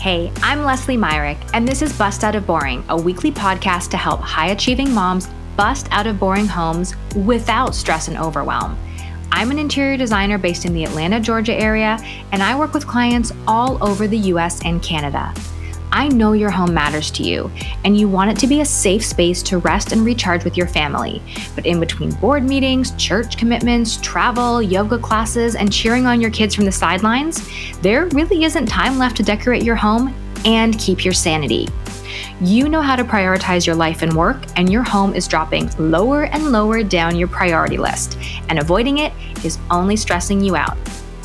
Hey, I'm Leslie Myrick, and this is Bust Out of Boring, a weekly podcast to help high achieving moms bust out of boring homes without stress and overwhelm. I'm an interior designer based in the Atlanta, Georgia area, and I work with clients all over the US and Canada. I know your home matters to you, and you want it to be a safe space to rest and recharge with your family. But in between board meetings, church commitments, travel, yoga classes, and cheering on your kids from the sidelines, there really isn't time left to decorate your home and keep your sanity. You know how to prioritize your life and work, and your home is dropping lower and lower down your priority list, and avoiding it is only stressing you out.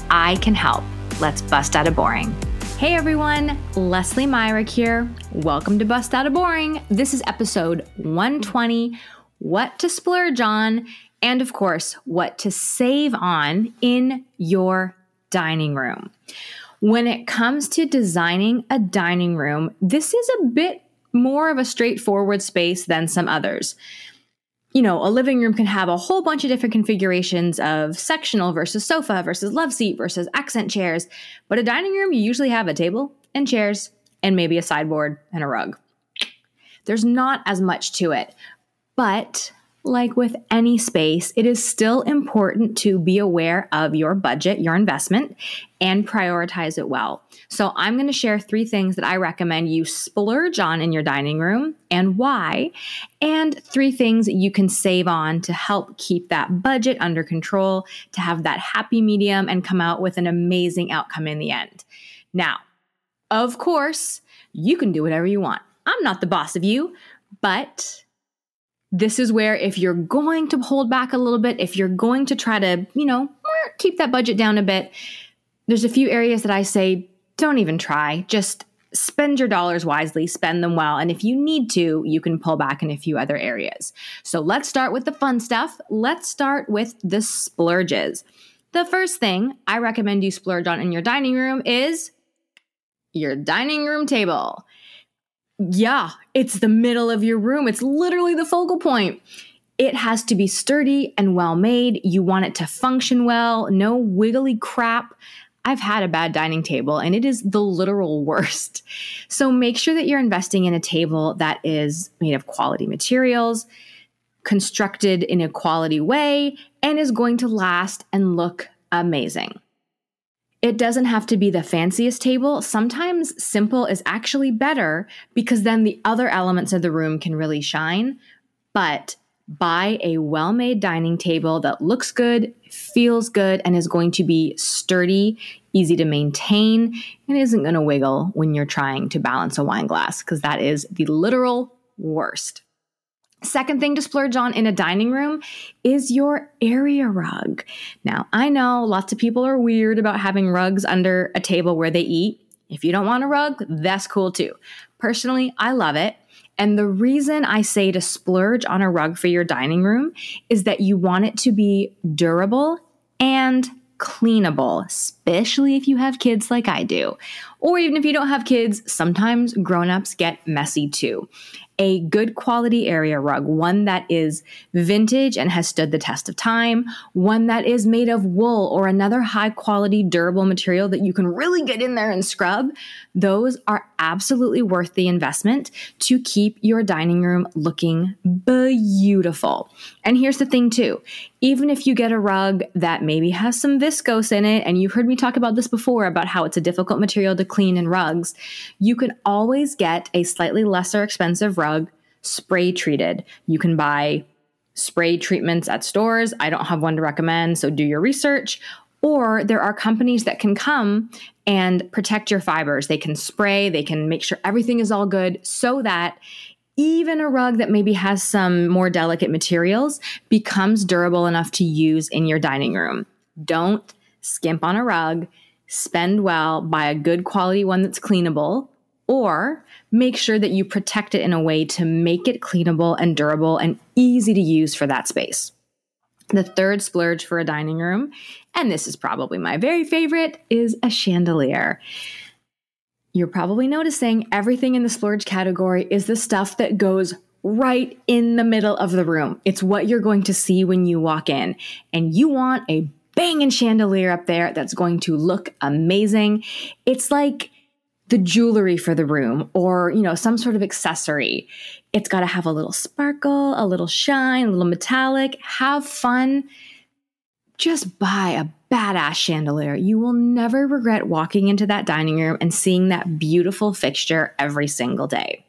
I can help. Let's bust out of boring. Hey everyone, Leslie Myrick here. Welcome to Bust Out of Boring. This is episode 120 What to Splurge On, and of course, what to save on in your dining room. When it comes to designing a dining room, this is a bit more of a straightforward space than some others you know, a living room can have a whole bunch of different configurations of sectional versus sofa versus love seat versus accent chairs. But a dining room, you usually have a table and chairs and maybe a sideboard and a rug. There's not as much to it. But like with any space, it is still important to be aware of your budget, your investment, and prioritize it well. So, I'm going to share three things that I recommend you splurge on in your dining room and why, and three things you can save on to help keep that budget under control, to have that happy medium, and come out with an amazing outcome in the end. Now, of course, you can do whatever you want. I'm not the boss of you, but this is where if you're going to hold back a little bit, if you're going to try to, you know, keep that budget down a bit, there's a few areas that I say don't even try. Just spend your dollars wisely, spend them well. And if you need to, you can pull back in a few other areas. So let's start with the fun stuff. Let's start with the splurges. The first thing I recommend you splurge on in your dining room is your dining room table. Yeah, it's the middle of your room. It's literally the focal point. It has to be sturdy and well made. You want it to function well, no wiggly crap. I've had a bad dining table and it is the literal worst. So make sure that you're investing in a table that is made of quality materials, constructed in a quality way, and is going to last and look amazing. It doesn't have to be the fanciest table. Sometimes simple is actually better because then the other elements of the room can really shine. But buy a well made dining table that looks good, feels good, and is going to be sturdy, easy to maintain, and isn't going to wiggle when you're trying to balance a wine glass because that is the literal worst. Second thing to splurge on in a dining room is your area rug. Now, I know lots of people are weird about having rugs under a table where they eat. If you don't want a rug, that's cool too. Personally, I love it. And the reason I say to splurge on a rug for your dining room is that you want it to be durable and cleanable, especially if you have kids like I do. Or even if you don't have kids, sometimes grown-ups get messy too a good quality area rug, one that is vintage and has stood the test of time, one that is made of wool or another high quality durable material that you can really get in there and scrub, those are absolutely worth the investment to keep your dining room looking beautiful. And here's the thing too, even if you get a rug that maybe has some viscose in it, and you've heard me talk about this before about how it's a difficult material to clean in rugs, you can always get a slightly lesser expensive rug spray treated. You can buy spray treatments at stores. I don't have one to recommend, so do your research. Or there are companies that can come and protect your fibers. They can spray, they can make sure everything is all good so that even a rug that maybe has some more delicate materials becomes durable enough to use in your dining room. Don't skimp on a rug. Spend well, buy a good quality one that's cleanable, or make sure that you protect it in a way to make it cleanable and durable and easy to use for that space. The third splurge for a dining room, and this is probably my very favorite, is a chandelier. You're probably noticing everything in the splurge category is the stuff that goes right in the middle of the room. It's what you're going to see when you walk in, and you want a banging chandelier up there that's going to look amazing. It's like the jewelry for the room or, you know, some sort of accessory. It's got to have a little sparkle, a little shine, a little metallic. Have fun. Just buy a badass chandelier. You will never regret walking into that dining room and seeing that beautiful fixture every single day.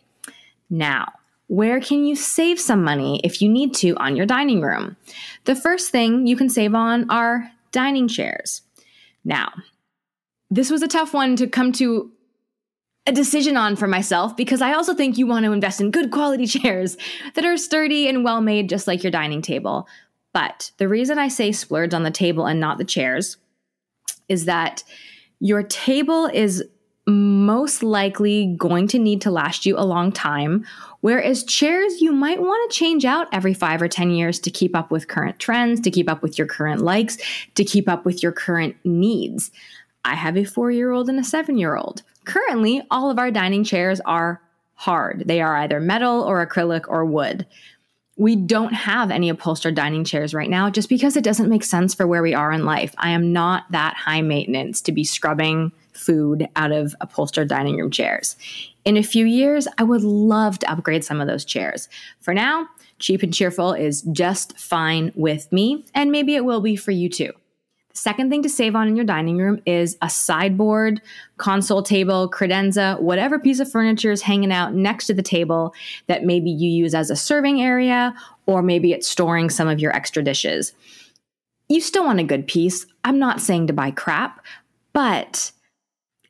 Now, where can you save some money if you need to on your dining room? The first thing you can save on are dining chairs. Now, this was a tough one to come to a decision on for myself because I also think you want to invest in good quality chairs that are sturdy and well made, just like your dining table. But the reason I say splurge on the table and not the chairs is that your table is most likely going to need to last you a long time. Whereas chairs, you might want to change out every five or 10 years to keep up with current trends, to keep up with your current likes, to keep up with your current needs. I have a four year old and a seven year old. Currently, all of our dining chairs are hard. They are either metal or acrylic or wood. We don't have any upholstered dining chairs right now just because it doesn't make sense for where we are in life. I am not that high maintenance to be scrubbing food out of upholstered dining room chairs. In a few years, I would love to upgrade some of those chairs. For now, cheap and cheerful is just fine with me, and maybe it will be for you too. The second thing to save on in your dining room is a sideboard, console table, credenza, whatever piece of furniture is hanging out next to the table that maybe you use as a serving area, or maybe it's storing some of your extra dishes. You still want a good piece. I'm not saying to buy crap, but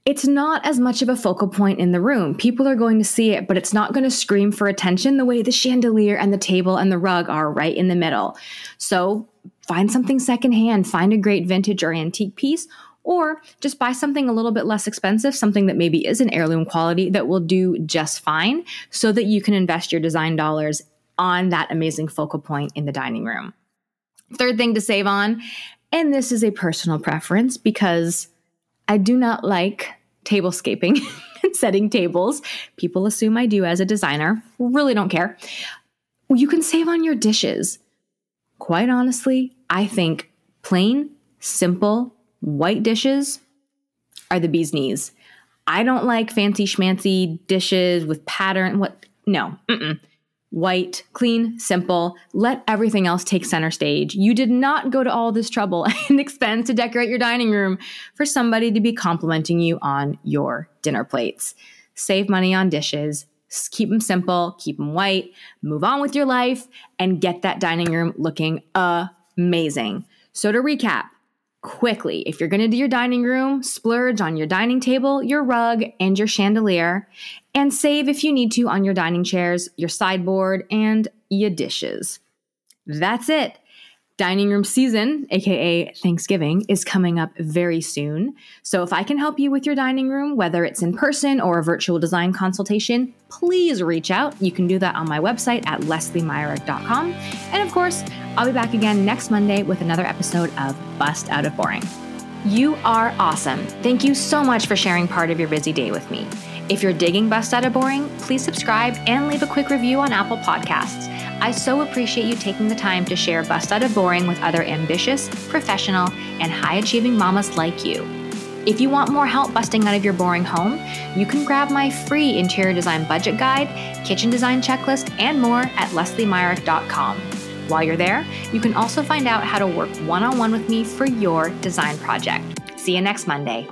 it's not as much of a focal point in the room. People are going to see it, but it's not going to scream for attention the way the chandelier and the table and the rug are right in the middle. So find something secondhand, find a great vintage or antique piece, or just buy something a little bit less expensive, something that maybe is an heirloom quality that will do just fine so that you can invest your design dollars on that amazing focal point in the dining room. Third thing to save on, and this is a personal preference because I do not like tablescaping and setting tables. People assume I do as a designer. Really don't care. You can save on your dishes. Quite honestly, I think plain, simple, white dishes are the bee's knees. I don't like fancy schmancy dishes with pattern. What? No. Mm-mm white, clean, simple. Let everything else take center stage. You did not go to all this trouble and expense to decorate your dining room for somebody to be complimenting you on your dinner plates. Save money on dishes, keep them simple, keep them white, move on with your life, and get that dining room looking amazing. So, to recap, quickly. If you're going to do your dining room, splurge on your dining table, your rug, and your chandelier, and save if you need to on your dining chairs, your sideboard, and your dishes. That's it. Dining room season, aka Thanksgiving, is coming up very soon. So if I can help you with your dining room, whether it's in person or a virtual design consultation, please reach out. You can do that on my website at lesliemyrick.com. And of course, I'll be back again next Monday with another episode of Bust Out of Boring. You are awesome. Thank you so much for sharing part of your busy day with me. If you're digging Bust Out of Boring, please subscribe and leave a quick review on Apple Podcasts. I so appreciate you taking the time to share Bust Out of Boring with other ambitious, professional, and high achieving mamas like you. If you want more help busting out of your boring home, you can grab my free interior design budget guide, kitchen design checklist, and more at lesliemyrick.com. While you're there, you can also find out how to work one on one with me for your design project. See you next Monday.